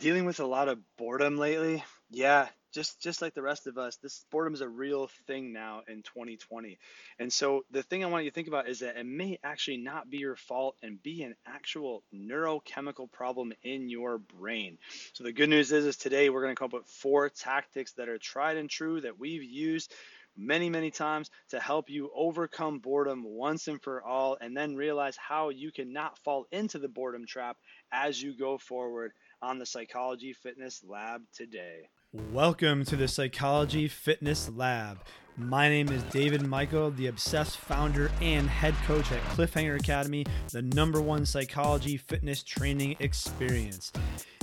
dealing with a lot of boredom lately. Yeah, just just like the rest of us, this boredom is a real thing now in 2020. And so the thing I want you to think about is that it may actually not be your fault and be an actual neurochemical problem in your brain. So the good news is is today we're going to come up with four tactics that are tried and true that we've used many, many times to help you overcome boredom once and for all, and then realize how you cannot fall into the boredom trap as you go forward on the Psychology Fitness Lab today. Welcome to the Psychology Fitness Lab. My name is David Mykel, the obsessed founder and head coach at Cliffhanger Academy, the number one psychology fitness training experience.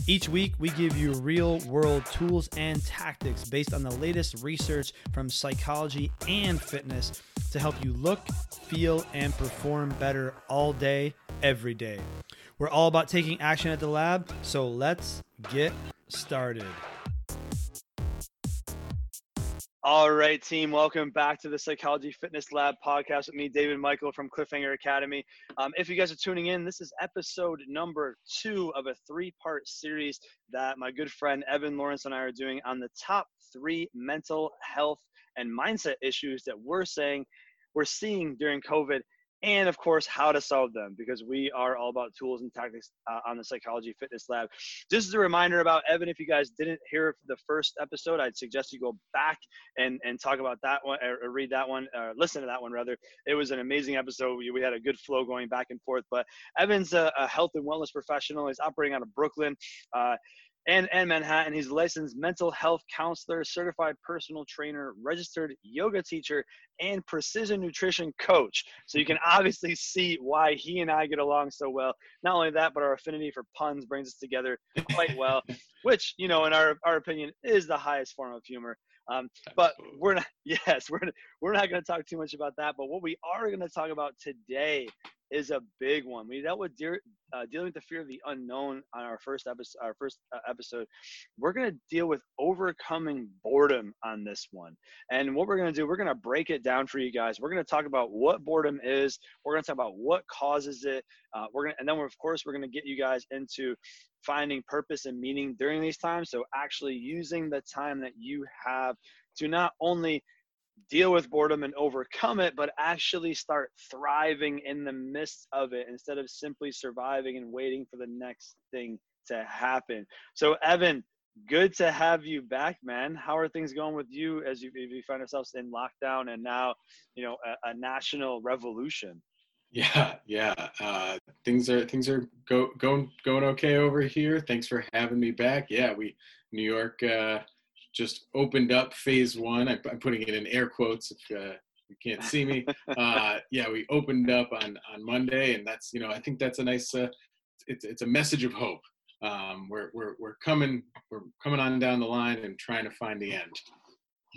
Each week, we give you real world tools and tactics based on the latest research from psychology and fitness to help you look, feel, and perform better all day, every day. We're all about taking action at the lab, so let's get started. All right, team, welcome back to the Psychology Fitness Lab podcast with me, David Mykel from Cliffhanger Academy. Um, if you guys are tuning in, this is episode number two of a three part series that my good friend Evan Lawrence and I are doing on the top three mental health and mindset issues that we're saying we're seeing during COVID and of course how to solve them because we are all about tools and tactics uh, on the psychology fitness lab. Just as a reminder about evan if you guys didn't hear the first episode i'd suggest you go back and and talk about that one or read that one or listen to that one rather. It was an amazing episode. We, we had a good flow going back and forth but evan's a, a health and wellness professional. He's operating out of brooklyn. Uh, and, and Manhattan. He's a licensed mental health counselor, certified personal trainer, registered yoga teacher, and precision nutrition coach. So you can obviously see why he and I get along so well. Not only that, but our affinity for puns brings us together quite well, which, you know, in our, our opinion, is the highest form of humor. Um, but we're not, yes, we're, we're not going to talk too much about that. But what we are going to talk about today is a big one. We dealt with dear, uh, dealing with the fear of the unknown on our first episode. Our first uh, episode, we're going to deal with overcoming boredom on this one. And what we're going to do, we're going to break it down for you guys. We're going to talk about what boredom is. We're going to talk about what causes it. Uh, we're going, and then of course we're going to get you guys into finding purpose and meaning during these times. So actually using the time that you have to not only deal with boredom and overcome it, but actually start thriving in the midst of it instead of simply surviving and waiting for the next thing to happen. So, Evan, good to have you back, man. How are things going with you as you, you find ourselves in lockdown and now, you know, a, a national revolution? Yeah, yeah. Uh, things are things are go, going going okay over here. Thanks for having me back. Yeah, we New York. Uh, just opened up phase one. I, am putting it in air quotes if uh, you can't see me. Uh, yeah, we opened up on on Monday, and that's you know I think that's a nice. Uh, it's it's a message of hope. Um, we're we're we're coming we're coming on down the line and trying to find the end.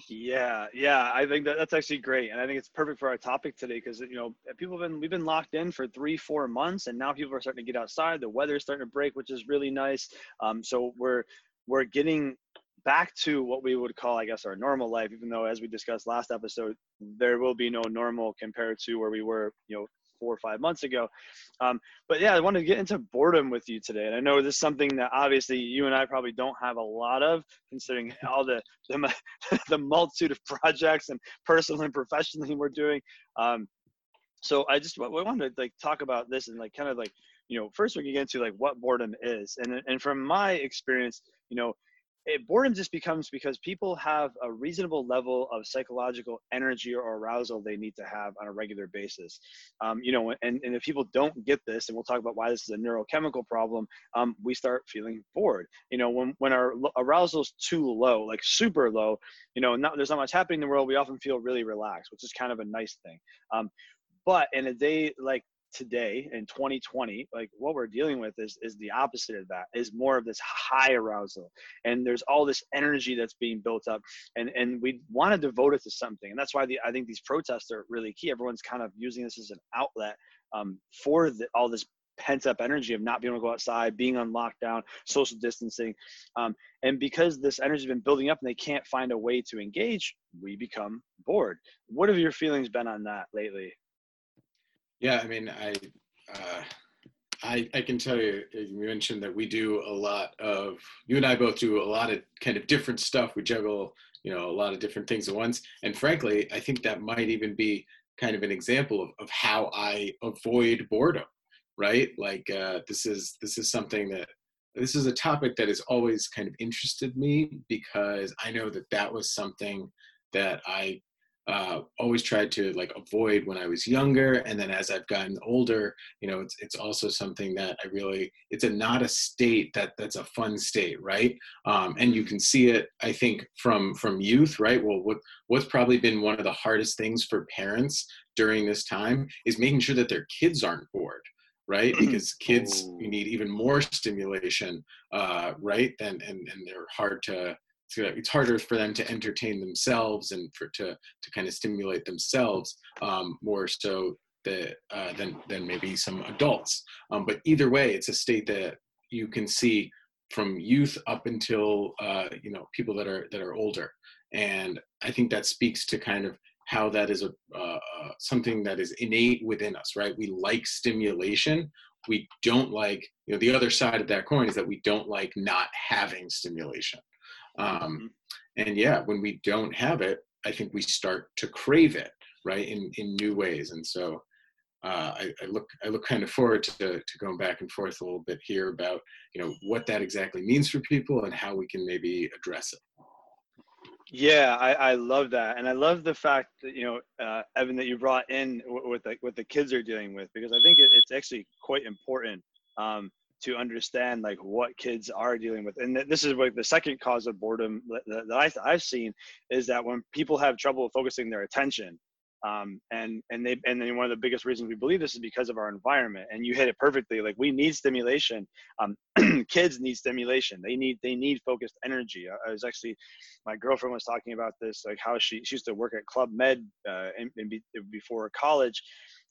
Yeah, yeah, I think that that's actually great, and I think it's perfect for our topic today because you know people have been we've been locked in for three, four months, and now people are starting to get outside. The weather's starting to break, which is really nice. Um, so we're we're getting back to what we would call, I guess, our normal life, even though, as we discussed last episode, there will be no normal compared to where we were, you know, four or five months ago. Um, but yeah, I wanted to get into boredom with you today. And I know this is something that obviously you and I probably don't have a lot of, considering all the the, the multitude of projects and personal and professionally we're doing. Um, so I just I wanted to like talk about this and like kind of like you know first we can get into like what boredom is and and from my experience you know it, boredom just becomes because people have a reasonable level of psychological energy or arousal they need to have on a regular basis. Um, you know, and, and if people don't get this, and we'll talk about why this is a neurochemical problem, um, we start feeling bored. You know, when, when our arousal is too low, like super low, you know, not, there's not much happening in the world, we often feel really relaxed, which is kind of a nice thing. Um, but in a day like today in 2020 like what we're dealing with is is the opposite of that is more of this high arousal and there's all this energy that's being built up and and we want to devote it to something and that's why the i think these protests are really key everyone's kind of using this as an outlet um, for the, all this pent up energy of not being able to go outside, being on lockdown, social distancing. Um, and because this energy has been building up and they can't find a way to engage, we become bored. What have your feelings been on that lately? Yeah, I mean, I uh, I, I can tell you, you mentioned that we do a lot of, you and I both do a lot of kind of different stuff. We juggle, you know, a lot of different things at once. And frankly, I think that might even be kind of an example of, of how I avoid boredom, right? Like uh, this is, this is something that, this is a topic that has always kind of interested me because I know that that was something that I uh, always tried to like avoid when I was younger, and then as I've gotten older, you know, it's it's also something that I really it's a not a state that that's a fun state, right? Um, and you can see it, I think, from from youth, right? Well, what what's probably been one of the hardest things for parents during this time is making sure that their kids aren't bored right because kids oh. you need even more stimulation uh, right and, and and they're hard to it's harder for them to entertain themselves and for to to kind of stimulate themselves um, more so uh, than than maybe some adults. Um, but either way, it's a state that you can see from youth up until uh, you know people that are that are older, and I think that speaks to kind of how that is a uh, uh something that is innate within us, right? We like stimulation. We don't like you know the other side of that coin is that we don't like not having stimulation um, mm-hmm. and yeah, when we don't have it, I think we start to crave it, right, in in new ways. And so uh, I, I, look I look kind of forward to to going back and forth a little bit here about you know what that exactly means for people and how we can maybe address it. Yeah, I, I love that, and I love the fact that you know uh, Evan that you brought in what the what the kids are dealing with because I think it, it's actually quite important. Um, to understand like what kids are dealing with. And this is like the second cause of boredom that, I, i've seen is that when people have trouble focusing their attention um, and and they and then one of the biggest reasons we believe this is because of our environment and you hit it perfectly like we need stimulation um, kids need stimulation. They need they need focused energy. I, I, was actually my girlfriend was talking about this like how she, she used to work at club med uh, in, in be, before college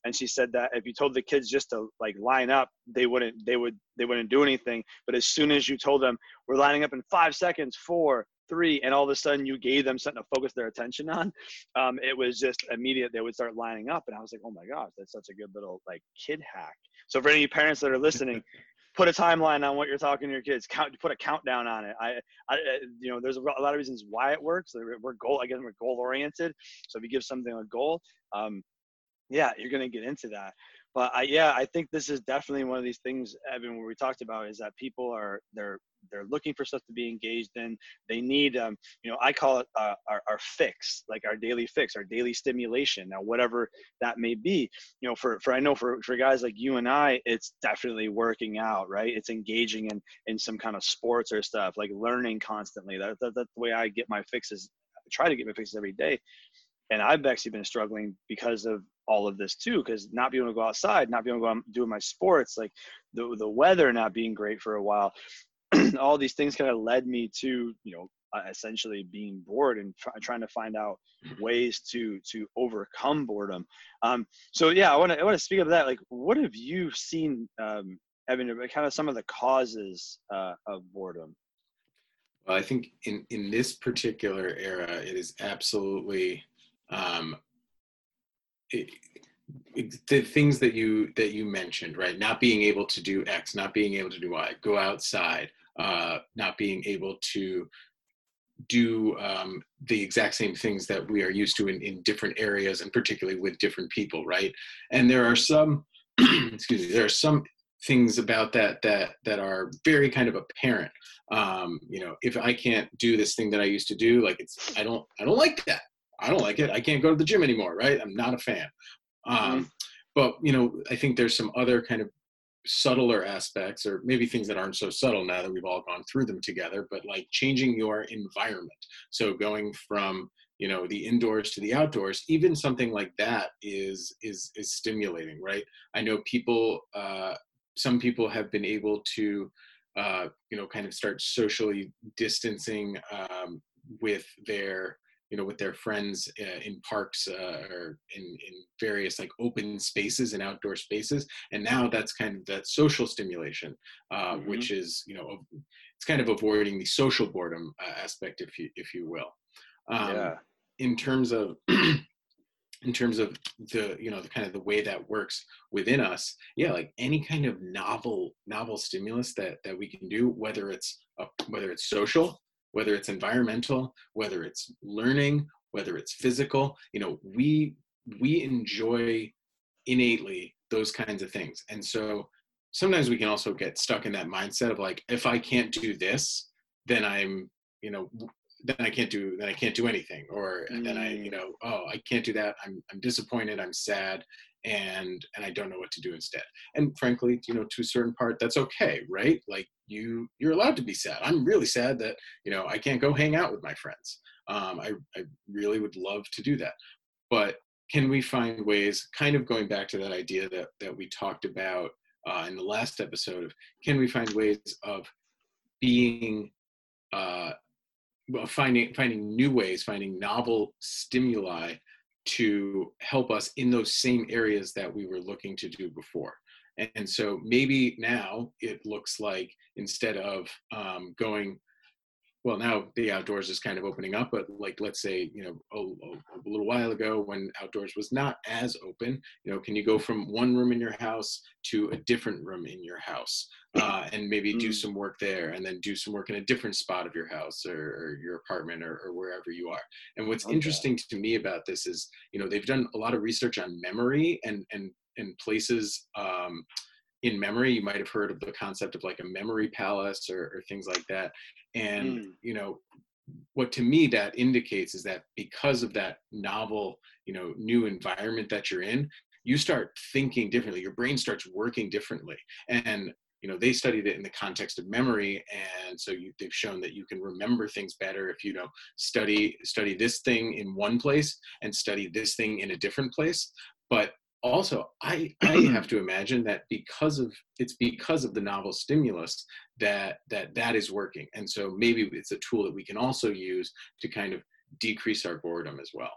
and she said that if you told the kids just to like line up they wouldn't they would they wouldn't do anything. But as soon as you told them we're lining up in five seconds four three and all of a sudden you gave them something to focus their attention on um, it was just immediate they would start lining up. And i was like oh my gosh that's such a good little like kid hack. So for any parents that are listening put a timeline on what you're talking to your kids. Count put a countdown on it. I, I you know there's a, lot of reasons why it works. We're goal again we're goal oriented so if you give something a goal um, yeah, you're going to get into that. But I, yeah, I think this is definitely one of these things, Evan, where we talked about is that people are they're they're looking for stuff to be engaged in. They need, um, you know, I call it uh, our, our fix, like our daily fix, our daily stimulation. Now, whatever that may be, you know, for for I know for for guys like you and I, it's definitely working out, right? It's engaging in in some kind of sports or stuff, like learning constantly. That, that that's the way I get my fixes. I try to get my fixes every day and I've actually been struggling because of all of this too, because not being able to go outside, not being able to go out doing my sports, like the the weather not being great for a while, all these things kind of led me to you know uh, essentially being bored and try, trying to find out ways to to overcome boredom. Um, so yeah, I want to I want to speak of that. Like, what have you seen, um, Evan? Kind of some of the causes uh, of boredom. Well, I think in in this particular era, it is absolutely um, it, it, the things that you that you mentioned, right? Not being able to do X, not being able to do Y, go outside, uh, not being able to do um, the exact same things that we are used to in, in different areas and particularly with different people right? And there are some excuse me there are some things about that that that are very kind of apparent. Um, you know if i can't do this thing that i used to do like it's i don't i don't like that I don't like it. I can't go to the gym anymore, right? I'm not a fan. Um, mm-hmm. But you know, I think there's some other kind of subtler aspects, or maybe things that aren't so subtle now that we've all gone through them together. But like changing your environment, so going from you know the indoors to the outdoors, even something like that is is is stimulating, right? I know people. Uh, some people have been able to uh, you know kind of start socially distancing um, with their you know with their friends uh, in parks uh, or in, in various like open spaces and outdoor spaces and now that's kind of that social stimulation uh, mm-hmm. which is you know it's kind of avoiding the social boredom uh, aspect if you if you will um, yeah. in terms of in terms of the you know the kind of the way that works within us yeah like any kind of novel novel stimulus that that we can do whether it's a, whether it's social whether it's environmental whether it's learning whether it's physical you know we we enjoy innately those kinds of things. And so sometimes we can also get stuck in that mindset of like if i can't do this then i'm you know then I can't do then I can't do anything or mm. then I you mm. know oh I can't do that. I'm I'm disappointed. I'm sad and and I don't know what to do instead. And frankly you know to a certain part that's okay right? Like you you're allowed to be sad. I'm really sad that you know I can't go hang out with my friends. Um, I I really would love to do that. But can we find ways kind of going back to that idea that that we talked about uh, in the last episode of can we find ways of being uh, finding finding new ways, finding novel stimuli to help us in those same areas that we were looking to do before. And, so maybe now it looks like instead of um, going well now the outdoors is kind of opening up but like let's say you know a, a, little while ago when outdoors was not as open you know can you go from one room in your house to a different room in your house uh, and maybe do mm. some work there and then do some work in a different spot of your house or, or your apartment or, or, wherever you are and what's okay. interesting to me about this is you know they've done a lot of research on memory and and and places um, in memory you might have heard of the concept of like a memory palace or, or things like that. And mm. you know what to me that indicates is that because of that novel you know new environment that you're in you start thinking differently. Your brain starts working differently. And you know they studied it in the context of memory and so you, they've shown that you can remember things better if you know study study this thing in one place and study this thing in a different place. But also i i have to imagine that because of it's because of the novel stimulus that that that is working. And so maybe it's a tool that we can also use to kind of decrease our boredom as well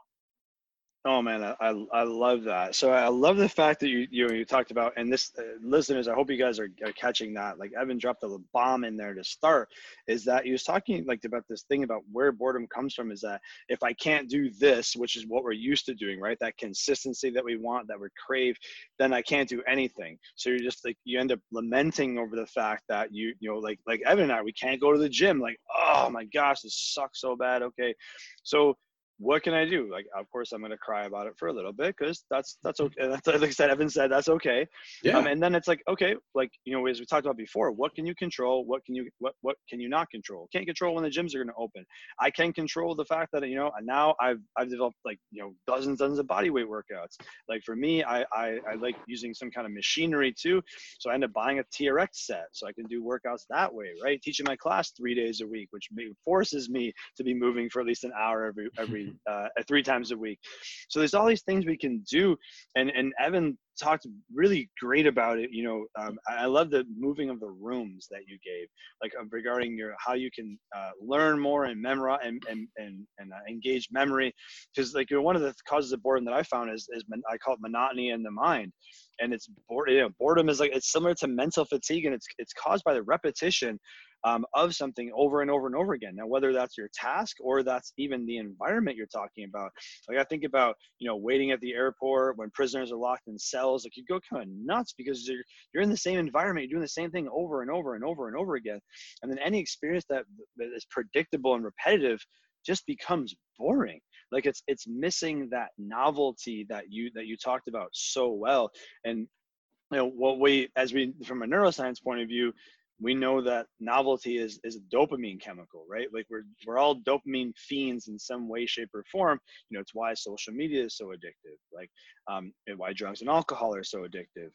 Oh man, I, I love that. So I love the fact that you you, you talked about and this uh, listeners. I hope you guys are, are catching that. Like Evan dropped a bomb in there to start. Is that he was talking like about this thing about where boredom comes from? Is that if I can't do this, which is what we're used to doing, right? That consistency that we want, that we crave, then I can't do anything. So you're just like you end up lamenting over the fact that you you know like like Evan and I we can't go to the gym. Like oh my gosh, this sucks so bad. Okay, so what can I do? Like, of course, I'm going to cry about it for a little bit because that's that's okay. That's, like I said, Evan said that's okay. Yeah. Um, and then it's like, okay, like you know, as we talked about before, what can you control? What can you what what can you not control? Can't control when the gyms are going to open. I can control the fact that you know and now I've I've developed like you know dozens dozens of body weight workouts. Like for me, I I, I like using some kind of machinery too, so I end up buying a TRX set so I can do workouts that way. Right, teaching my class three days a week, which forces me to be moving for at least an hour every every uh, three times a week. So there's all these things we can do, and and Evan talked really great about it. You know, um, I love the moving of the rooms that you gave, like uh, regarding your how you can uh, learn more and memorize and and and, and uh, engage memory, because like you know, one of the causes of boredom that I found is is I call it monotony in the mind and it's bored, you know, boredom is like it's similar to mental fatigue and it's it's caused by the repetition um, of something over and over and over again. Now, whether that's your task or that's even the environment you're talking about. Like I think about, you know, waiting at the airport when prisoners are locked in cells, like you go kind of nuts because you're, you're in the same environment, you're doing the same thing over and over and over and over again. And then any experience that, that is predictable and repetitive just becomes boring like it's it's missing that novelty that you that you talked about so well and you know what we as we from a neuroscience point of view we know that novelty is is a dopamine chemical, right? Like we're we're all dopamine fiends in some way, shape, or form. You know, it's why social media is so addictive. Like, um, and why drugs and alcohol are so addictive.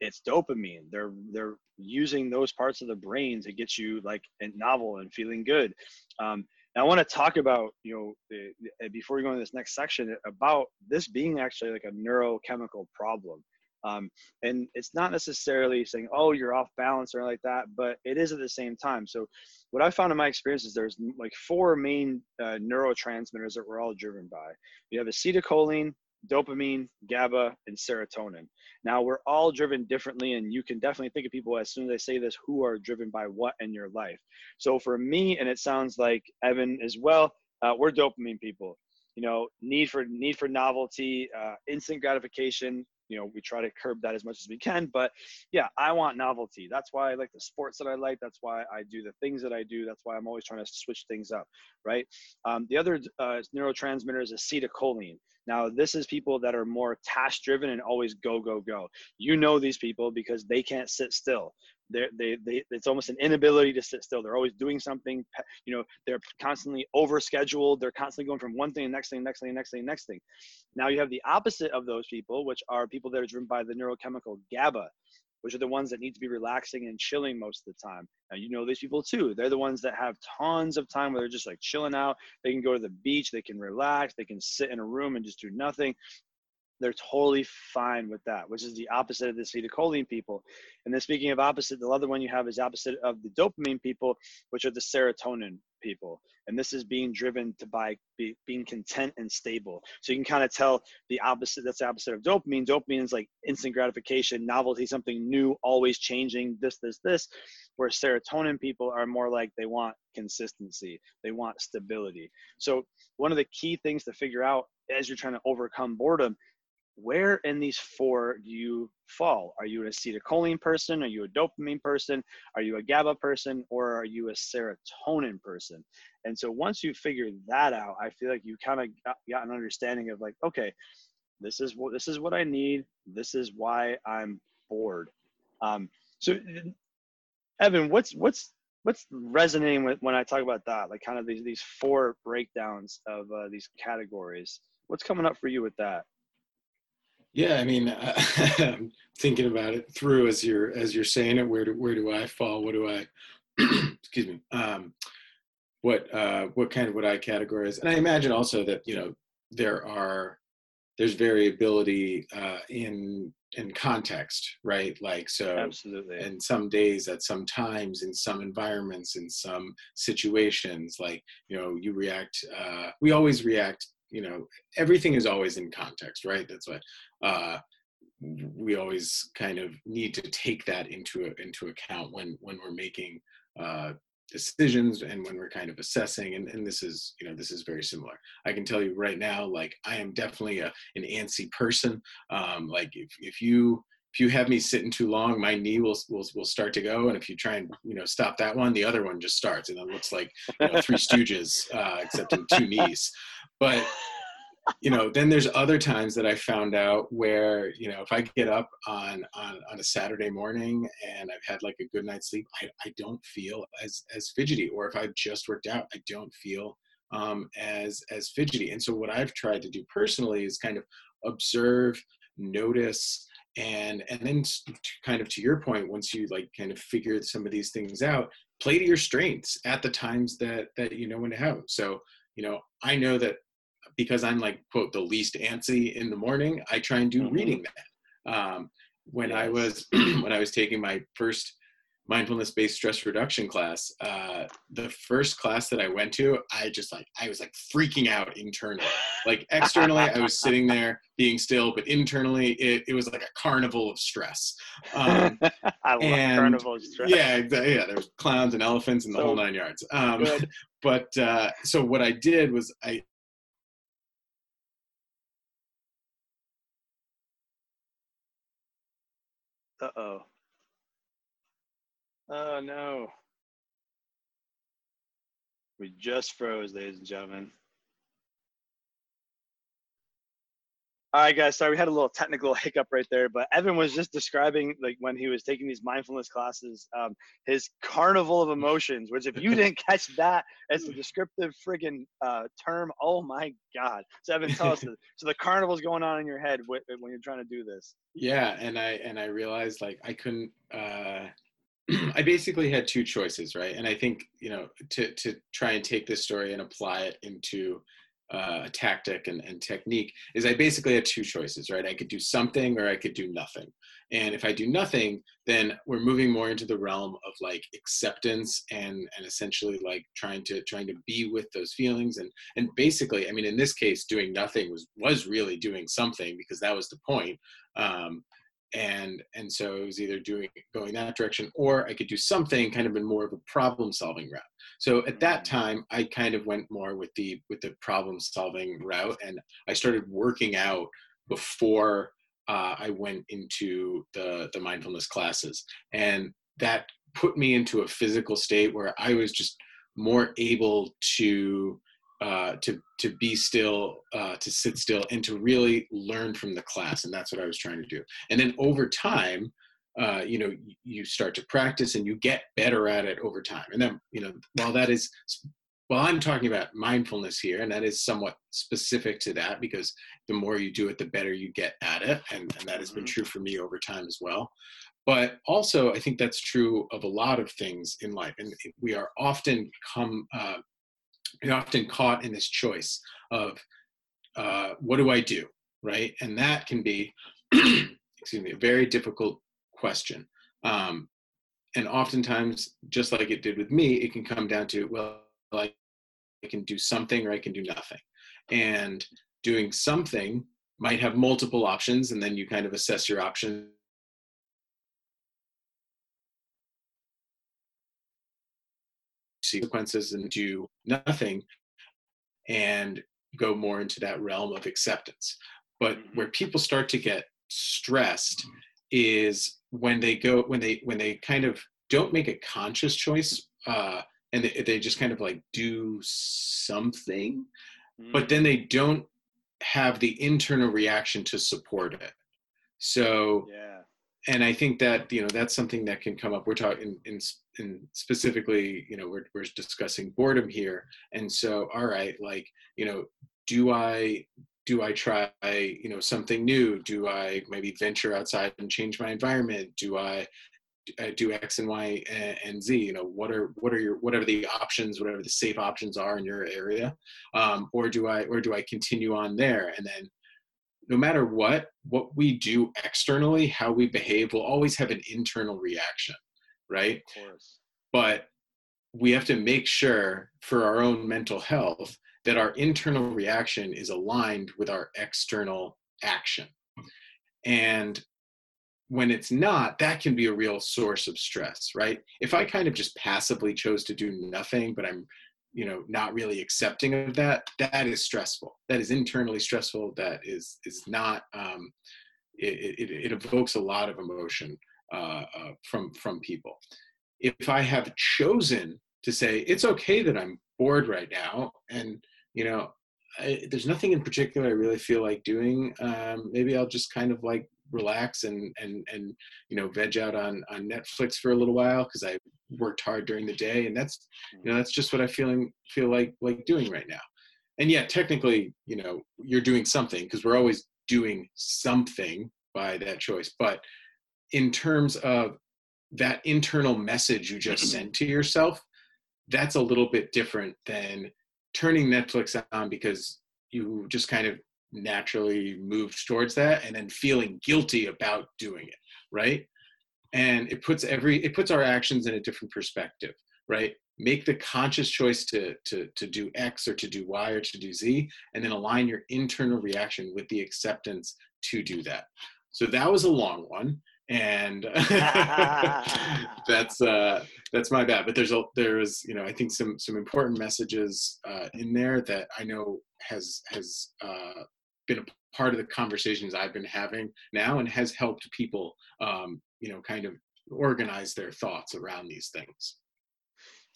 It's dopamine. They're they're using those parts of the brain to get you like novel and feeling good. Um, and I want to talk about you know the, the, before we go into this next section about this being actually like a neurochemical problem. Um, and it's not necessarily saying, oh, you're off balance or like that, but it is at the same time. So, what I found in my experience is there's like four main uh, neurotransmitters that we're all driven by. You have acetylcholine, dopamine, GABA, and serotonin. Now, we're all driven differently, and you can definitely think of people as soon as I say this who are driven by what in your life. So, for me, and it sounds like Evan as well, uh, we're dopamine people you know, need for need for novelty, uh, instant gratification. You know, we try to curb that as much as we can. But yeah, I want novelty. That's why I like the sports that I like. That's why I do the things that I do. That's why I'm always trying to switch things up, right? Um, the other uh, neurotransmitter is acetylcholine. Now, this is people that are more task driven and always go, go, go. You know these people because they can't sit still. They're, they, they, it's almost an inability to sit still. They're always doing something. You know, they're constantly over scheduled. They're constantly going from one thing, next thing, next thing, next thing, next thing. Now you have the opposite of those people, which are people that are driven by the neurochemical GABA which are the ones that need to be relaxing and chilling most of the time. Now, you know these people too. They're the ones that have tons of time where they're just like chilling out. They can go to the beach, they can relax, they can sit in a room and just do nothing. They're totally fine with that, which is the opposite of the acetylcholine people. And then speaking of opposite, the other one you have is opposite of the dopamine people, which are the serotonin people. And this is being driven to by be, being content and stable. So you can kind of tell the opposite that's the opposite of dopamine. Dopamine is like instant gratification novelty something new always changing this this this. Where serotonin people are more like they want consistency they want stability. So one of the key things to figure out as you're trying to overcome boredom where in these four do you fall? Are you an acetylcholine person? Are you a dopamine person? Are you a GABA person? Or are you a serotonin person? And so once you figure that out, I feel like you kind of got, got, an understanding of like, okay, this is what this is what I need. This is why I'm bored. Um, so, Evan, what's what's what's resonating with when I talk about that? Like, kind of these these four breakdowns of uh, these categories. What's coming up for you with that? Yeah, I mean, I'm thinking about it through as you're as you're saying it. Where do where do I fall? What do I? excuse me. Um, what uh, what kind of would I categorize? And I imagine also that you know there are there's variability uh, in in context, right? Like so, absolutely. And some days, at some times, in some environments, in some situations, like you know, you react. Uh, we always react you know everything is always in context right that's what uh, we always kind of need to take that into into account when when we're making uh, decisions and when we're kind of assessing and, and this is you know this is very similar i can tell you right now like i am definitely a, an antsy person um, like if, if you if you have me sitting too long, my knee will, will will start to go, and if you try and you know stop that one, the other one just starts, and it looks like you know, Three Stooges, uh, except in two knees. But you know, then there's other times that I found out where you know if I get up on on on a Saturday morning and I've had like a good night's sleep, I I don't feel as as fidgety, or if I've just worked out, I don't feel um, as as fidgety. And so what I've tried to do personally is kind of observe, notice and and then kind of to your point once you like kind of figure some of these things out play to your strengths at the times that that you know when to have them. so you know i know that because i'm like quote the least antsy in the morning i try and do mm-hmm. reading that. Um, when i was when i was taking my first mindfulness based stress reduction class uh, the first class that i went to i just like i was like freaking out internally. Like externally i was sitting there being still but internally it, it was like a carnival of stress. Um, i love and, carnival of stress. yeah yeah there was clowns and elephants and the so whole nine yards. Um, but uh, so what i did was i uh-oh Oh no. We just froze, ladies and gentlemen. All right, guys. Sorry, we had a little technical hiccup right there, but Evan was just describing like when he was taking these mindfulness classes, um, his carnival of emotions. Which, if you didn't catch that as a descriptive friggin' uh, term, oh my god! So, Evan, tell us. so the carnival's going on in your head when you're trying to do this. Yeah, and I and I realized like I couldn't. Uh, I basically had two choices, right? And I think you know to to try and take this story and apply it into uh, tactic and, and technique is I basically had two choices, right? I could do something or I could do nothing. And if I do nothing, then we're moving more into the realm of like acceptance and and essentially like trying to trying to be with those feelings and and basically, I mean, in this case, doing nothing was was really doing something because that was the point. Um, and and so it was either doing going that direction or i could do something kind of in more of a problem solving route so at that mm. time i kind of went more with the with the problem solving route and i started working out before uh, i went into the the mindfulness classes and that put me into a physical state where i was just more able to uh, to to be still, uh, to sit still, and to really learn from the class. And that's what I was trying to do. And then over time, uh, you know, you start to practice and you get better at it over time. And then, you know, while that is, well, I'm talking about mindfulness here, and that is somewhat specific to that because the more you do it, the better you get at it, and, and that has been mm-hmm. true for me over time as well. But also, I think that's true of a lot of things in life, and we are often come uh, you're often caught in this choice of uh, what do I do, right? And that can be, excuse me, a very difficult question. Um, and oftentimes, just like it did with me, it can come down to, well, I can do something or I can do nothing. And doing something might have multiple options, and then you kind of assess your options sequences and do nothing and go more into that realm of acceptance. But mm-hmm. where people start to get stressed is when they go when they when they kind of don't make a conscious choice uh, and they, they just kind of like do something mm. but then they don't have the internal reaction to support it so yeah and I think that you know that's something that can come up. We're talking in, in, specifically, you know, we're we're discussing boredom here, and so all right, like you know, do I do I try you know something new? Do I maybe venture outside and change my environment? Do I uh, do X and Y and Z. You know, what are what are your whatever the options, whatever the safe options are in your area, um, or do I or do I continue on there? And then no matter what, what we do externally, how we behave, will always have an internal reaction, right? Of course. But we have to make sure for our own mental health that our internal reaction is aligned with our external action. And when it's not, that can be a real source of stress, right? If I kind of just passively chose to do nothing, but I'm you know not really accepting of that that is stressful. That is internally stressful. That is is not um, it, it, it evokes a lot of emotion uh, uh, from from people. If i have chosen to say it's okay that i'm bored right now and you know I, there's nothing in particular i really feel like doing um, maybe i'll just kind of like relax and and and you know veg out on on netflix for a little while because i worked hard during the day and that's you know mm. that's just what i feeling feel like like doing right now. And yet technically you know you're doing something because we're always doing something by that choice. But in terms of that internal message you just sent to yourself that's a little bit different than turning netflix on because you just kind of naturally moved towards that and then feeling guilty about doing it right and it puts every it puts our actions in a different perspective right? Make the conscious choice to to to do x or to do y or to do z and then align your internal reaction with the acceptance to do that. So that was a long one and that's uh that's my bad. But there's a there's you know i think some some important messages uh in there that i know has has uh been a part of the conversations I've been having now and has helped people, um, you know, kind of organize their thoughts around these things.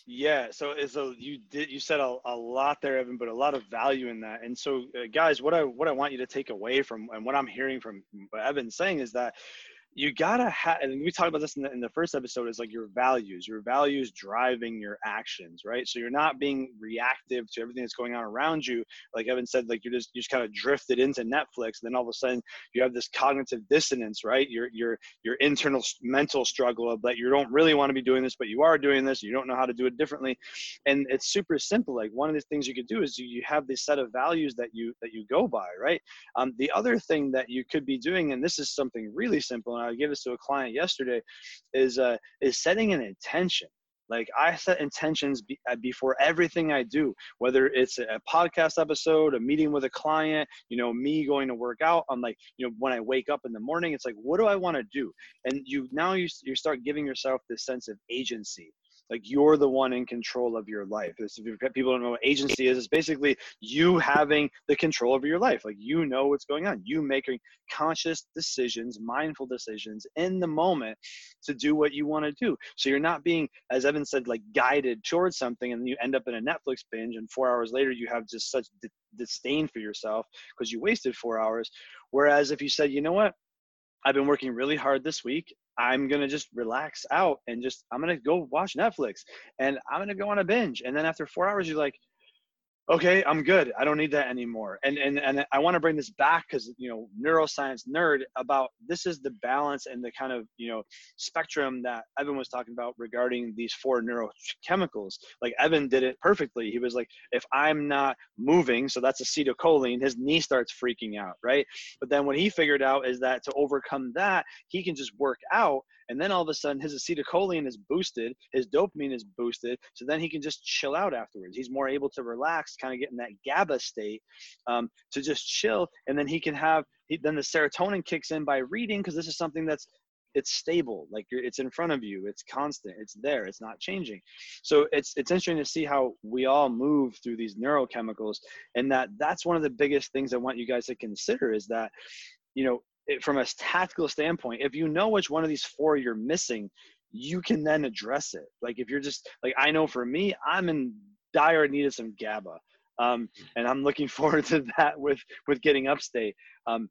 Yeah, so so you did you said a, a lot there, Evan, but a lot of value in that. And so, uh, guys, what I what I want you to take away from and what I'm hearing from Evan saying is that you gotta have and we talked about this in the, in the first episode is like your values your values driving your actions right? So you're not being reactive to everything that's going on around you. Like evan said like you're just you just kind of drifted into netflix and then all of a sudden you have this cognitive dissonance right? Your your your internal mental struggle of that you don't really want to be doing this but you are doing this you don't know how to do it differently. And it's super simple like one of the things you could do is you, you have this set of values that you that you go by right? Um, the other thing that you could be doing and this is something really simple I gave this to a client yesterday, is uh, is setting an intention. Like I set intentions be, uh, before everything I do, whether it's a podcast episode, a meeting with a client, you know, me going to work out. I'm like, you know, when I wake up in the morning, it's like, what do I want to do? And you now you you start giving yourself this sense of agency like you're the one in control of your life. If people don't know what agency is, it's basically you having the control over your life. Like you know what's going on. You making conscious decisions, mindful decisions in the moment to do what you want to do. So you're not being, as Evan said, like guided towards something, and you end up in a Netflix binge, and four hours later you have just such disdain for yourself because you wasted four hours. Whereas if you said, you know what, I've been working really hard this week. I'm gonna just relax out and just I'm gonna go watch Netflix and I'm gonna go on a binge. And then after four hours, you're like, okay i'm good i don't need that anymore. And and and i want to bring this back because you know neuroscience nerd about this is the balance and the kind of you know spectrum that evan was talking about regarding these four neurochemicals. Like evan did it perfectly. He was like if i'm not moving so that's acetylcholine his knee starts freaking out right? But then what he figured out is that to overcome that he can just work out and then all of a sudden his acetylcholine is boosted his dopamine is boosted so then he can just chill out afterwards. He's more able to relax kind of get in that gaba state um, to just chill and then he can have he, then the serotonin kicks in by reading because this is something that's it's stable like it's in front of you it's constant it's there it's not changing. So it's it's interesting to see how we all move through these neurochemicals and that that's one of the biggest things i want you guys to consider is that you know it, from a tactical standpoint, if you know which one of these four you're missing, you can then address it. Like if you're just like I know for me, I'm in dire need of some GABA, um, and I'm looking forward to that with with getting upstate. Um,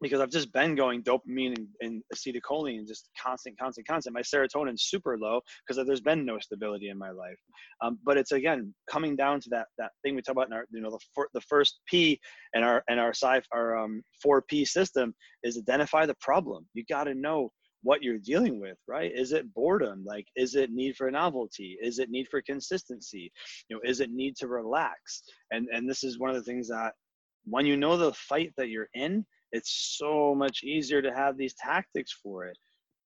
because I've just been going dopamine and, and acetylcholine just constant, constant, constant. My serotonin's super low because there's been no stability in my life. Um, but it's again coming down to that that thing we talk about in our you know the the first P and our and our sci our um, four P system is identify the problem. You got to know what you're dealing with right is it boredom like is it need for novelty is it need for consistency you know is it need to relax and and this is one of the things that when you know the fight that you're in it's so much easier to have these tactics for it.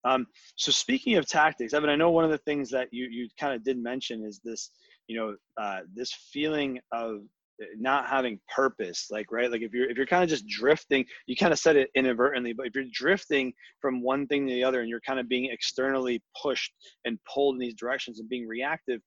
Um, so speaking of tactics, Evan, I know one of the things that you you kind of did mention is this, you know, uh, this feeling of not having purpose like right like if you're if you're kind of just drifting you kind of said it inadvertently but if you're drifting from one thing to the other and you're kind of being externally pushed and pulled in these directions and being reactive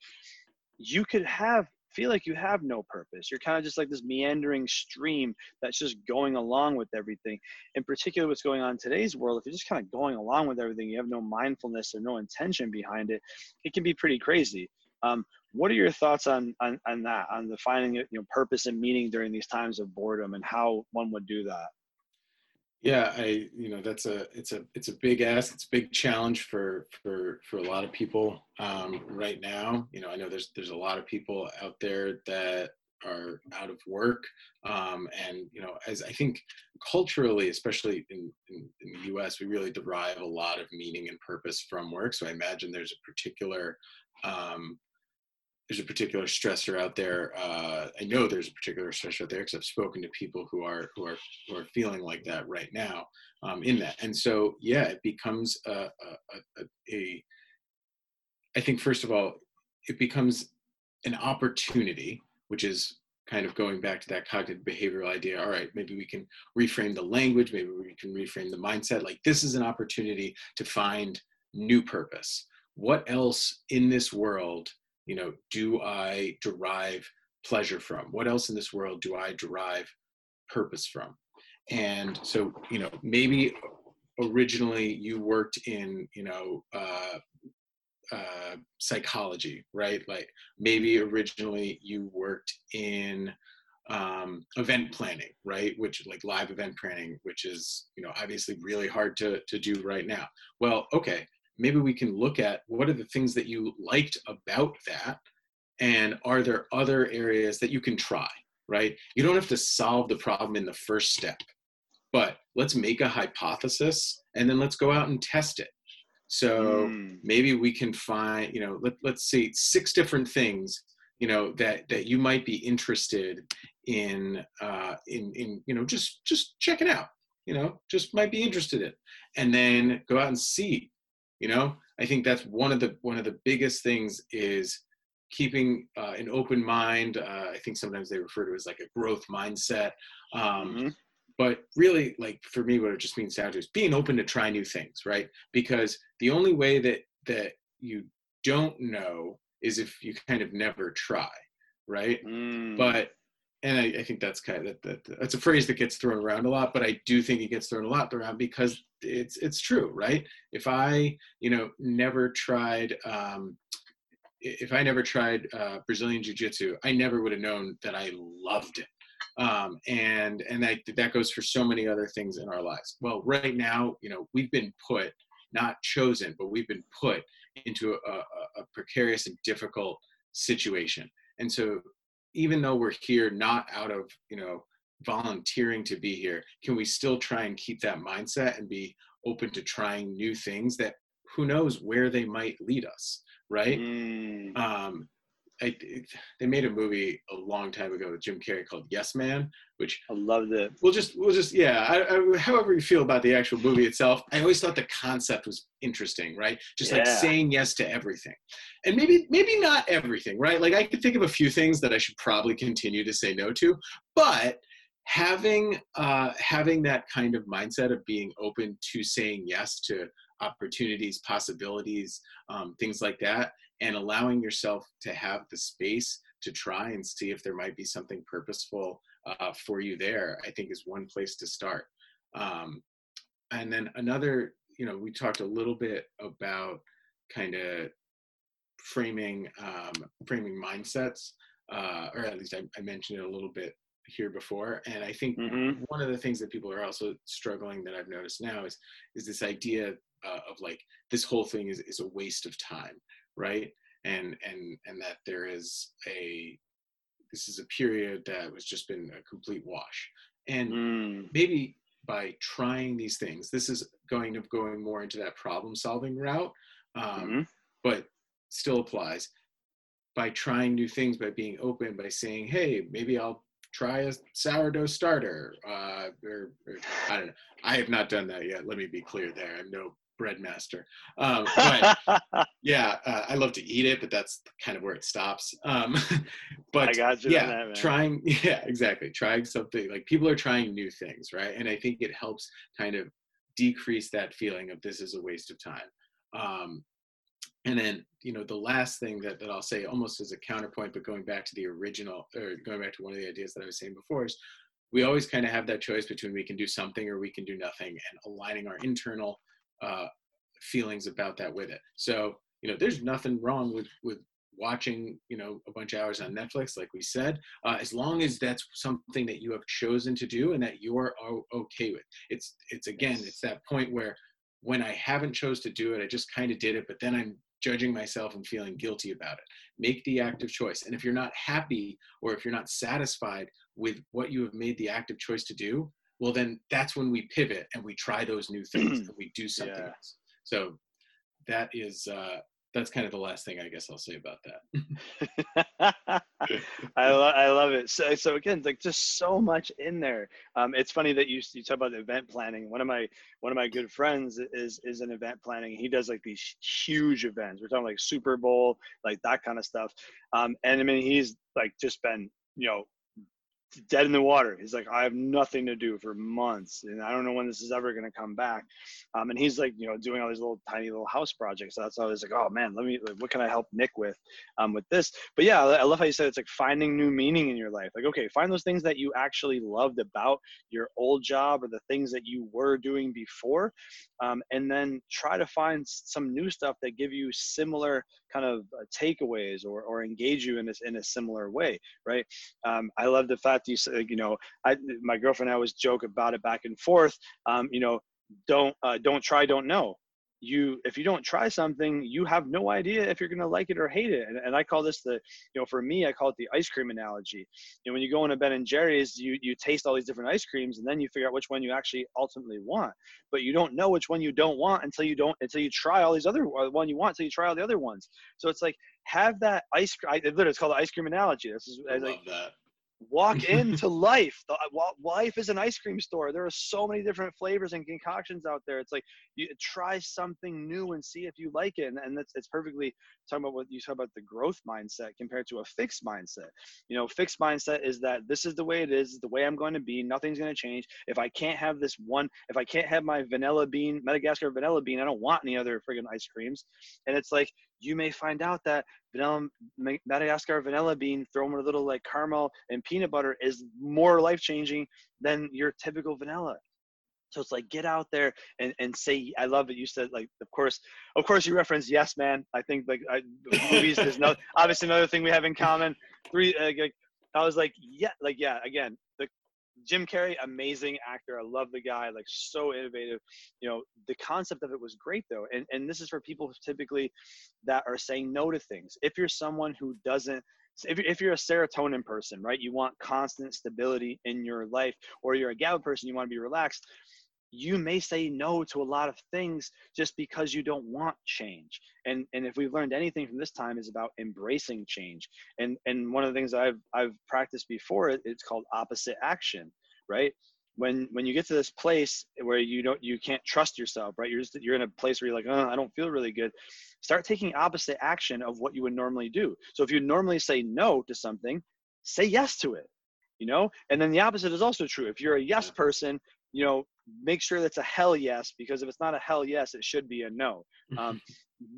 you could have feel like you have no purpose. You're kind of just like this meandering stream that's just going along with everything. In particular, what's going on in today's world, if you're just kind of going along with everything, you have no mindfulness or no intention behind it, it can be pretty crazy. Um, what are your thoughts on, on, on that, on the finding you know, purpose and meaning during these times of boredom and how one would do that? Yeah, I you know that's a it's a it's a big ask. It's a big challenge for for for a lot of people um, right now. You know, I know there's there's a lot of people out there that are out of work, um, and you know, as I think culturally, especially in, in in the U.S., we really derive a lot of meaning and purpose from work. So I imagine there's a particular um, there's a particular stressor out there. Uh, I know there's a particular stressor out there because I've spoken to people who are who are who are feeling like that right now um, in that. And so, yeah, it becomes a, a, a, a. I think first of all, it becomes an opportunity, which is kind of going back to that cognitive behavioral idea. All right, maybe we can reframe the language, maybe we can reframe the mindset. Like this is an opportunity to find new purpose. What else in this world? You know do i derive pleasure from? What else in this world do i derive purpose from? And so you know maybe originally you worked in you know uh, uh, psychology right? Like maybe originally you worked in um, event planning right? Which like live event planning which is you know obviously really hard to to do right now. Well okay maybe we can look at what are the things that you liked about that? And are there other areas that you can try right? You don't have to solve the problem in the first step but let's make a hypothesis and then let's go out and test it. So mm. maybe we can find you know let, let's see six different things you know that that you might be interested in uh in in you know just just check it out you know just might be interested in. And then go out and see you know I think that's one of the one of the biggest things is keeping uh, an open mind. Uh, I think sometimes they refer to it as like a growth mindset. Um, mm-hmm. But really, like for me, what it just means now is being open to try new things, right? Because the only way that that you don't know is if you kind of never try, right? Mm. But and I, I, think that's kind of that, that that's a phrase that gets thrown around a lot, but I do think it gets thrown a lot around because it's it's true, right? If I you know never tried um, if I never tried uh, Brazilian Jiu Jitsu, I never would have known that I loved it. Um, and and that that goes for so many other things in our lives. Well, right now, you know, we've been put, not chosen, but we've been put into a, a, a precarious and difficult situation. And so even though we're here not out of you know volunteering to be here can we still try and keep that mindset and be open to trying new things that who knows where they might lead us right mm. um I, they made a movie a long time ago with Jim Carrey called Yes Man, which I loved it. We'll just, we'll just, yeah. I, I, however you feel about the actual movie itself, I always thought the concept was interesting, right? Just yeah. like saying yes to everything, and maybe, maybe not everything, right? Like I could think of a few things that I should probably continue to say no to, but having, uh, having that kind of mindset of being open to saying yes to opportunities, possibilities, um, things like that and allowing yourself to have the space to try and see if there might be something purposeful uh, for you there i think is one place to start um, and then another you know we talked a little bit about kind of framing um, framing mindsets uh, or at least I, I, mentioned it a little bit here before and i think mm-hmm. one of the things that people are also struggling that i've noticed now is is this idea uh, of like this whole thing is, is a waste of time right? And and and that there is a this is a period that was just been a complete wash. And mm. maybe by trying these things this is going to going more into that problem solving route um, mm-hmm. but still applies. By trying new things by being open by saying hey maybe i'll try a sourdough starter uh, or, or, i don't know. I have not done that yet let me be clear there. I'm no breadmaster. Um, but yeah, uh, I love to eat it, but that's kind of where it stops. Um, but yeah, that, trying, yeah, exactly. Trying something like people are trying new things, right? And I think it helps kind of decrease that feeling of this is a waste of time. Um, and then, you know, the last thing that, that I'll say almost as a counterpoint, but going back to the original or going back to one of the ideas that I was saying before is we always kind of have that choice between we can do something or we can do nothing and aligning our internal uh, feelings about that with it. So you know, there's nothing wrong with with watching you know a bunch of hours on Netflix, like we said, uh, as long as that's something that you have chosen to do and that you're okay with. It's it's again, it's that point where when I haven't chose to do it, I just kind of did it, but then I'm judging myself and feeling guilty about it. Make the active choice. And if you're not happy or if you're not satisfied with what you have made the active choice to do, well then that's when we pivot and we try those new things and we do something yeah. else so that is uh that's kind of the last thing I guess I'll say about that. I, lo- I love it. So, so again, like just so much in there. Um, it's funny that you, you talk about event planning. One of my, one of my good friends is, is an event planning. He does like these huge events. We're talking like Super Bowl, like that kind of stuff. Um, and I mean, he's like just been, you know, dead in the water. He's like, I have nothing to do for months, and I don't know when this is ever going to come back. Um, and he's like, you know, doing all these little tiny little house projects. So that's why I was like, oh man, let me, like, what can I help Nick with, um, with this? But yeah, I love how you said it's like finding new meaning in your life. Like, okay, find those things that you actually loved about your old job or the things that you were doing before, um, and then try to find some new stuff that give you similar kind of uh, takeaways or, or engage you in this in a similar way, right? Um, I love the fact you said, you know, I my girlfriend and I always joke about it back and forth. Um, you know, don't uh, don't try, don't know. You if you don't try something you have no idea if you're going to like it or hate it. And, and, i call this the you know for me i call it the ice cream analogy. And when you go into ben and jerry's you you taste all these different ice creams and then you figure out which one you actually ultimately want. But you don't know which one you don't want until you don't until you try all these other uh, one you want until you try all the other ones. So it's like have that ice cream literally it's called the ice cream analogy. This is I love like, that walk into life. The, uh, life is an ice cream store. There are so many different flavors and concoctions out there. It's like you try something new and see if you like it. And, and that's it's perfectly talking about what you talk about the growth mindset compared to a fixed mindset. You know fixed mindset is that this is the way it is the way i'm going to be nothing's going to change. If i can't have this one if i can't have my vanilla bean madagascar vanilla bean i don't want any other friggin ice creams. And it's like you may find out that vanilla Madagascar vanilla bean thrown with a little like caramel and peanut butter is more life changing than your typical vanilla. So it's like get out there and, and say I love it. You said like of course of course you reference Yes Man. I think like I, movies is no obviously another thing we have in common. Three uh, like, I was like yeah like yeah again Jim Carrey, amazing actor. I love the guy, like so innovative. You know, the concept of it was great though. And and this is for people typically that are saying no to things. If you're someone who doesn't if, if you're a serotonin person, right, you want constant stability in your life, or you're a GABA person, you want to be relaxed, you may say no to a lot of things just because you don't want change. And and if we've learned anything from this time is about embracing change. And and one of the things i've i've practiced before it's called opposite action right? When when you get to this place where you don't you can't trust yourself right? You're just you're in a place where you're like oh i don't feel really good. Start taking opposite action of what you would normally do. So if you normally say no to something say yes to it you know? And then the opposite is also true. If you're a yes person you know make sure that's a hell yes because if it's not a hell yes it should be a no. Um,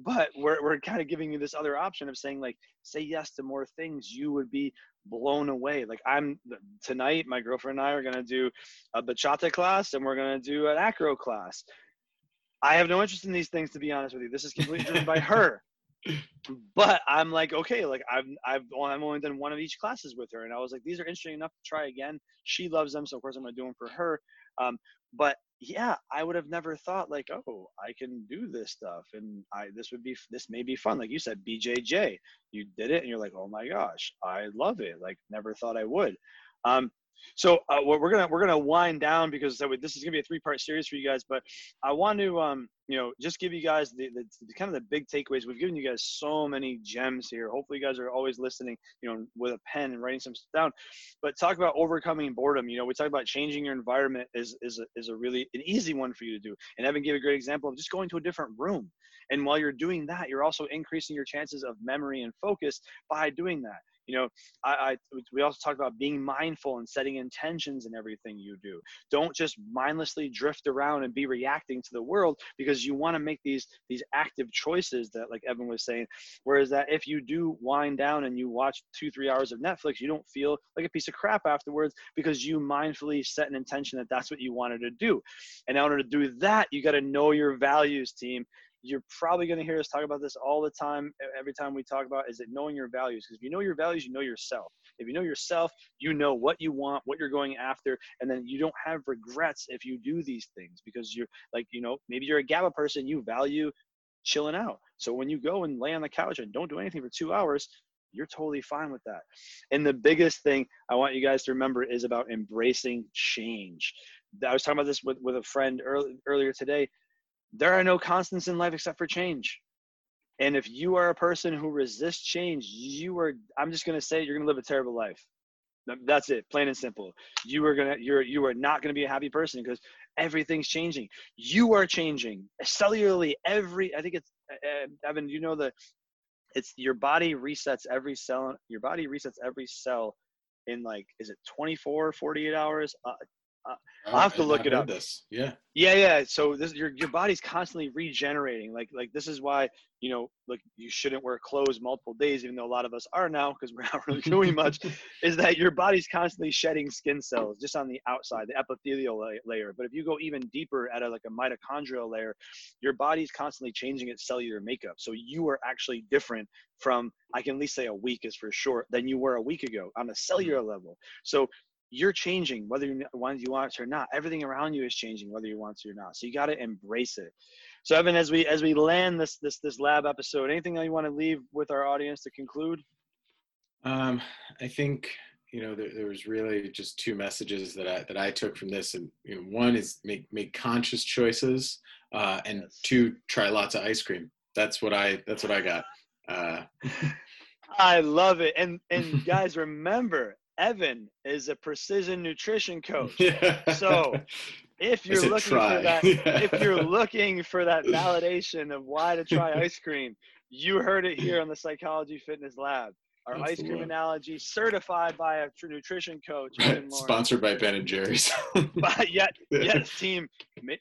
but we're, we're kind of giving you this other option of saying like say yes to more things you would be blown away. Like i'm tonight my girlfriend and i are going to do a bachata class and we're going to do an acro class. I have no interest in these things to be honest with you. This is completely driven by her. But i'm like okay like i've i've i've only done one of each classes with her and i was like these are interesting enough to try again. She loves them so of course i'm going to do them for her um, but yeah, I would have never thought like, oh, I can do this stuff, and I this would be this may be fun. Like you said, BJJ, you did it, and you're like, oh my gosh, I love it. Like never thought I would. Um, so uh, we're gonna we're gonna wind down because this is gonna be a three part series for you guys. But I want to um, you know just give you guys the, the, the, kind of the big takeaways. We've given you guys so many gems here. Hopefully you guys are always listening, you know, with a pen and writing some stuff down. But talk about overcoming boredom. You know, we talk about changing your environment is is a, is a really an easy one for you to do. And Evan gave a great example of just going to a different room. And while you're doing that, you're also increasing your chances of memory and focus by doing that you know I, I we also talk about being mindful and setting intentions in everything you do. Don't just mindlessly drift around and be reacting to the world because you want to make these these active choices that like evan was saying. Whereas that if you do wind down and you watch two three hours of netflix you don't feel like a piece of crap afterwards because you mindfully set an intention that that's what you wanted to do. And in order to do that you got to know your values team you're probably going to hear us talk about this all the time every time we talk about is it knowing your values? Because if you know your values you know yourself. If you know yourself you know what you want what you're going after and then you don't have regrets if you do these things because you're like you know maybe you're a GABA person you value chilling out. So when you go and lay on the couch and don't do anything for two hours you're totally fine with that. And the biggest thing i want you guys to remember is about embracing change. I was talking about this with, with a friend early, earlier today there are no constants in life except for change. And if you are a person who resists change, you are, I'm just going to say, you're going to live a terrible life. That's it, plain and simple. You are gonna, you're, you are not gonna be a happy person because everything's changing. You are changing cellularly. Every, I think it's Evan. You know the, it's your body resets every cell. Your body resets every cell in like, is it 24, 48 hours? Uh, uh, I'll have to look it up. This, yeah, yeah, yeah. So this, your your body's constantly regenerating. Like like this is why you know like you shouldn't wear clothes multiple days, even though a lot of us are now because we're not really doing much. is that your body's constantly shedding skin cells just on the outside, the epithelial layer. But if you go even deeper at a, like a mitochondrial layer, your body's constantly changing its cellular makeup. So you are actually different from I can at least say a week is for sure than you were a week ago on a cellular level. So you're changing whether you want you want to or not. Everything around you is changing whether you want to or not. So you got to embrace it. So evan as we as we land this this this lab episode anything that you want to leave with our audience to conclude? Um i think you know there, there was really just two messages that i that i took from this. And you know one is make make conscious choices uh and yes. two try lots of ice cream. That's what i that's what i got. Uh I love it. And and guys, remember, Evan is a precision nutrition coach. Yeah. So, If you're looking try. for that, if you're looking for that validation of why to try ice cream, you heard it here on the Psychology Fitness Lab. Our That's ice cream one. analogy, certified by a tr- nutrition coach. Sponsored by Ben and Jerry's. But yet, yes, team.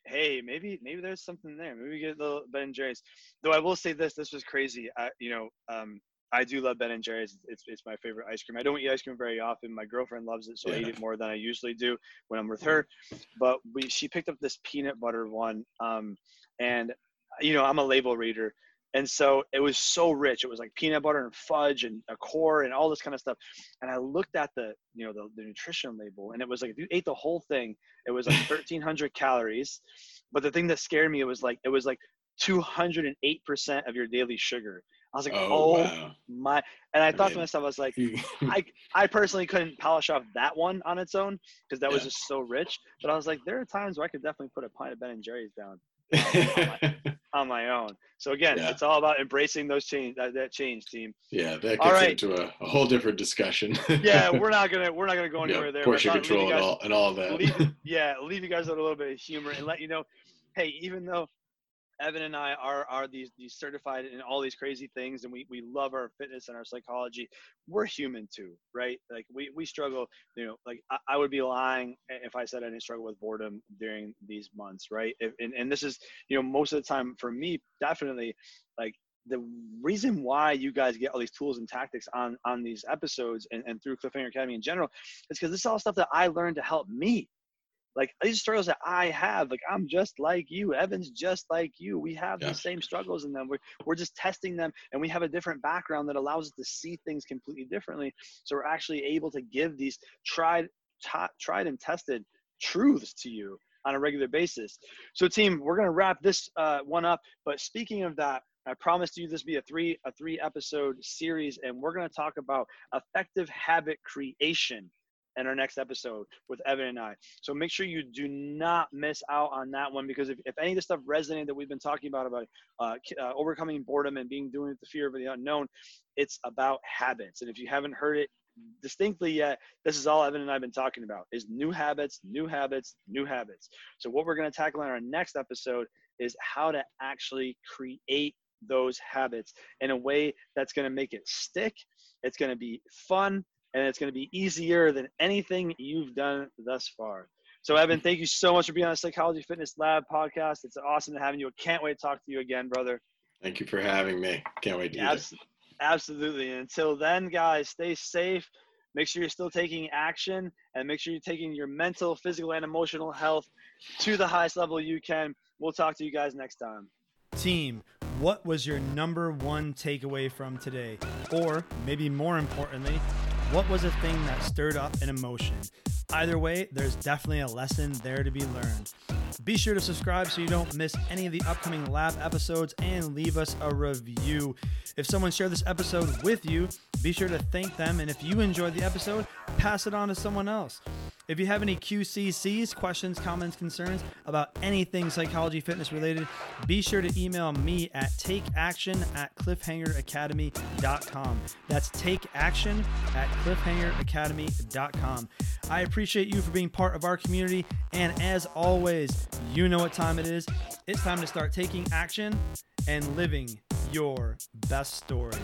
Hey, maybe maybe there's something there. Maybe we get a little Ben and Jerry's. Though I will say this, this was crazy. I, you know, um, I do love Ben and Jerry's. It's it's my favorite ice cream. I don't eat ice cream very often. My girlfriend loves it, so I eat it more than I usually do when I'm with her. But we she picked up this peanut butter one, um, and you know I'm a label reader. And so it was so rich. It was like peanut butter and fudge and a core and all this kind of stuff. And I looked at the, you know, the, the nutrition label and it was like, if you ate the whole thing, it was like 1300 calories. But the thing that scared me, it was like, it was like 208% of your daily sugar. I was like, oh, oh, wow. my. And I thought to mean- myself, I was like, I, I personally couldn't polish off that one on its own because that was just so rich. But I was like, there are times where I could definitely put a pint of Ben and Jerry's down on my own. So again, Yeah. it's all about embracing those change that, that change team. yeah, that gets right. into a, a whole different discussion. Yeah, we're not gonna we're not gonna go Yeah, anywhere there. but I portion thought control you and all and all that. leave, yeah, leave you guys with a little bit of humor and let you know, hey, even though Evan and I are are these these certified in all these crazy things, and we we love our fitness and our psychology. We're human too, right? Like we we struggle. You know, like I, I would be lying if I said I didn't struggle with boredom during these months, right? If, and and this is you know most of the time for me, definitely like the reason why you guys get all these tools and tactics on on these episodes and, and through cliffhanger academy in general is because this is all stuff that i learned to help me like these struggles that i have like i'm just like you evan's just like you. We have Yeah. the same struggles in them. We're, we're just testing them and we have a different background that allows us to see things completely differently. So we're actually able to give these tried ta- tried and tested truths to you on a regular basis. So team we're going to wrap this uh, one up but speaking of that I promised you this be a three a three episode series, and we're going to talk about effective habit creation in our next episode with Evan and I. So make sure you do not miss out on that one because if, if any of the stuff resonated that we've been talking about about uh, uh, overcoming boredom and being doing it the fear of the unknown, it's about habits. And if you haven't heard it distinctly yet, this is all Evan and I have been talking about is new habits, new habits, new habits. So what we're going to tackle in our next episode is how to actually create those habits in a way that's going to make it stick. It's going to be fun and it's going to be easier than anything you've done thus far. So, Evan, thank you so much for being on the Psychology Fitness Lab podcast. It's awesome to have you. I can't wait to talk to you again, brother. Thank you for having me. Can't wait to do this. Abs- absolutely. And until then, guys, stay safe. Make sure you're still taking action and make sure you're taking your mental, physical, and emotional health to the highest level you can. We'll talk to you guys next time. Team, what was your number one takeaway from today? Or maybe more importantly, what was a thing that stirred up an emotion? Either way, there's definitely a lesson there to be learned. Be sure to subscribe so you don't miss any of the upcoming lab episodes and leave us a review. If someone shared this episode with you, be sure to thank them. And if you enjoyed the episode, pass it on to someone else. If you have any QCCs, questions, comments, concerns about anything psychology fitness related, be sure to email me at takeaction at cliffhangeracademy.com. That's takeaction at cliffhangeracademy.com. I appreciate you for being part of our community. And as always, you know what time it is. It's time to start taking action and living your best story.